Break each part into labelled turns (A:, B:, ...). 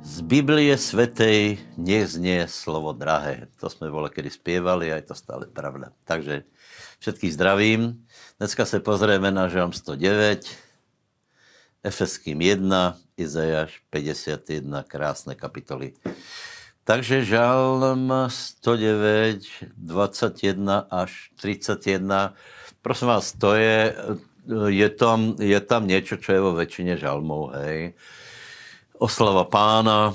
A: Z Biblie Svetej nech znie slovo drahé. To sme vole kedy spievali a je to stále pravda. Takže všetkých zdravím. Dneska sa pozrieme na Žalm 109, Efeským 1, Izajáš 51, krásne kapitoly. Takže Žalm 109, 21 až 31. Prosím vás, to je, je, tam, je tam niečo, čo je vo väčšine žalmov, hej oslava pána,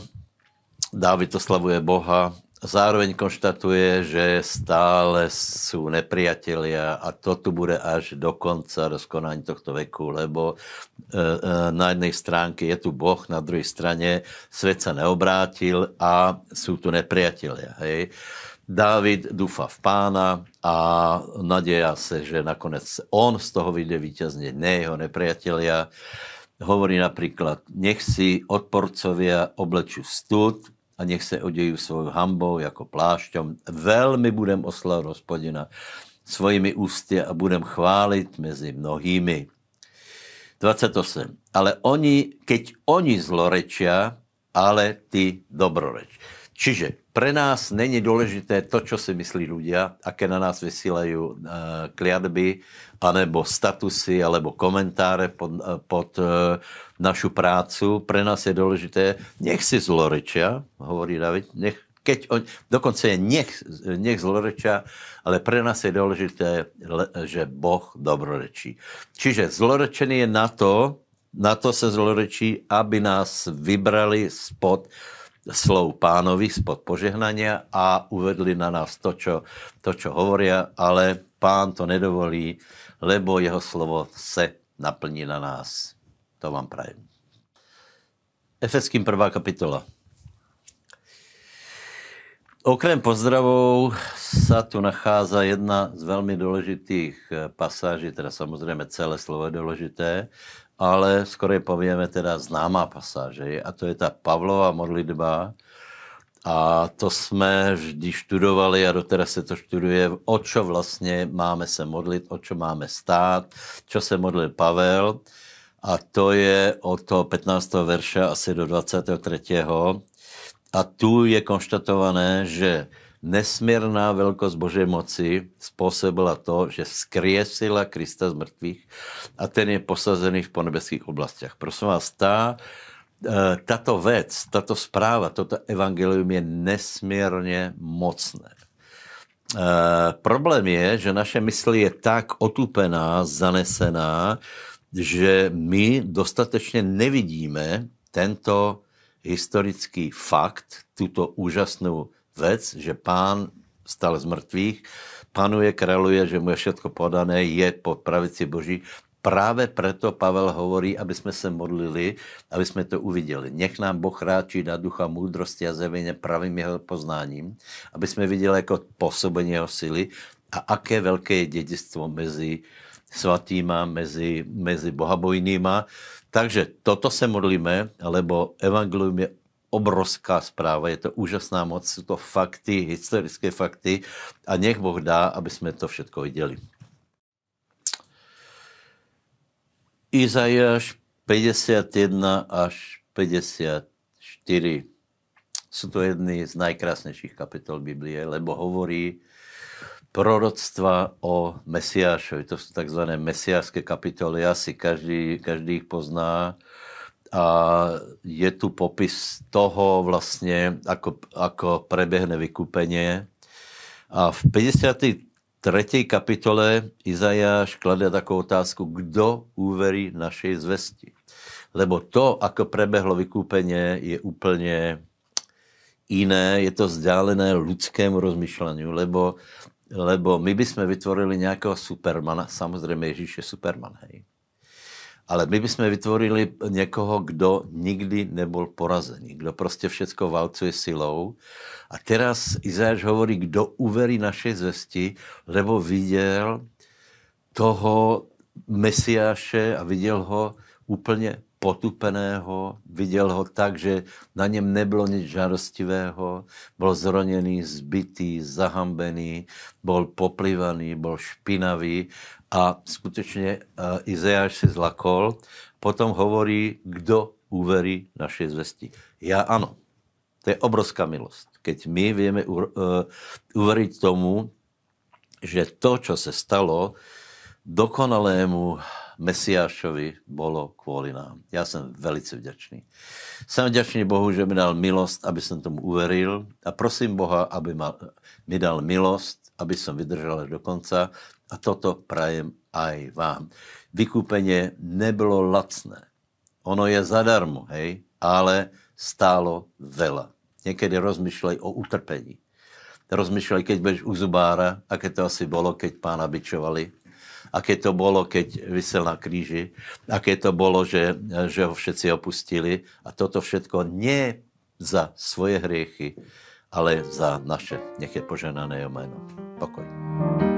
A: Dávid oslavuje Boha, zároveň konštatuje, že stále sú nepriatelia a to tu bude až do konca rozkonání tohto veku, lebo e, e, na jednej stránke je tu Boh, na druhej strane svet sa neobrátil a sú tu nepriatelia. Hej. Dávid dúfa v pána a nadeja sa, že nakoniec on z toho vyjde víťazne, ne jeho nepriatelia hovorí napríklad, nech si odporcovia oblečú stud a nech sa odejú svojou hambou ako plášťom. Veľmi budem oslavať hospodina svojimi ústy a budem chváliť medzi mnohými. 28. Ale oni, keď oni zlorečia, ale ty dobroreč. Čiže pre nás není dôležité to, čo si myslí ľudia, aké na nás vysílajú uh, kliatby, anebo statusy, alebo komentáre pod, uh, pod uh, našu prácu. Pre nás je dôležité, nech si zlorečia, hovorí David, nech, keď on, dokonca je nech, nech zlorečia, ale pre nás je dôležité, že Boh dobrorečí. Čiže zlorečený je na to, na to sa zlorečí, aby nás vybrali spod slov pánovi spod požehnania a uvedli na nás to, čo, to, čo hovoria, ale pán to nedovolí, lebo jeho slovo se naplní na nás. To vám prajem. Efeským prvá kapitola. Okrem pozdravov sa tu nachádza jedna z veľmi dôležitých pasáží, teda samozrejme celé slovo je dôležité, ale skoro povieme teda známá pasáže a to je ta Pavlova modlitba a to jsme vždy študovali a doteraz se to študuje, o čo vlastně máme se modlit, o čo máme stát, čo se modlil Pavel a to je od toho 15. verša asi do 23. A tu je konštatované, že nesmierná veľkosť Božej moci spôsobila to, že skriesila Krista z mŕtvych a ten je posazený v ponebeských oblastiach. Prosím vás, tá, e, táto vec, táto správa, toto evangelium je nesmierne mocné. E, problém je, že naše mysl je tak otupená, zanesená, že my dostatečne nevidíme tento historický fakt, túto úžasnú vec, že pán stal z mŕtvych, panuje, kráľuje, že mu je všetko podané, je po pravici Boží. Práve preto Pavel hovorí, aby sme sa modlili, aby sme to uvideli. Nech nám Boh ráčí na ducha múdrosti a zjevenia pravým jeho poznáním, aby sme videli ako pôsobenie jeho sily a aké veľké je dedistvo medzi svatýma, medzi, medzi bohabojnýma. Takže toto se modlíme, lebo evangelium je obrovská správa, je to úžasná moc, sú to fakty, historické fakty a nech Boh dá, aby sme to všetko videli. Izajáš 51 až 54 sú to jedny z najkrásnejších kapitol Biblie, lebo hovorí proroctva o Mesiášovi. To sú tzv. mesiášské kapitoly. Asi každý, každý ich pozná a je tu popis toho vlastne, ako, ako prebehne vykúpenie. A v 53. kapitole Izajáš kladie takú otázku, kdo uverí našej zvesti. Lebo to, ako prebehlo vykúpenie, je úplne iné, je to vzdialené ľudskému rozmýšľaniu, lebo, lebo my by sme vytvorili nejakého supermana, samozrejme Ježíš je superman, hej ale my bychom vytvorili někoho, kdo nikdy nebol porazený, kdo prostě všetko valcuje silou. A teraz Izajáš hovorí, kdo uverí našej zvesti, lebo viděl toho Mesiáše a viděl ho úplně potupeného, viděl ho tak, že na něm nebylo nic žárostivého, byl zroněný, zbytý, zahambený, byl poplivaný, byl špinavý a skutečně uh, Izajáš si zlakol. Potom hovorí, kdo uverí našej zvesti. Ja áno. To je obrovská milosť. Keď my vieme e, uveriť tomu, že to, čo sa stalo dokonalému Mesiášovi, bolo kvôli nám. Ja som velice vďačný. Som vďačný Bohu, že mi dal milosť, aby som tomu uveril a prosím Boha, aby ma, mi dal milosť, aby som vydržal až do konca a toto prajem aj vám. Vykúpenie nebylo lacné. Ono je zadarmo, hej, ale stálo veľa. Niekedy rozmýšľaj o utrpení rozmýšľaj, keď budeš u zubára, aké to asi bolo, keď pána bičovali, aké to bolo, keď vysel na kríži, aké to bolo, že, že ho všetci opustili. A toto všetko nie za svoje hriechy, ale za naše. Nech je poženané meno. Pokoj.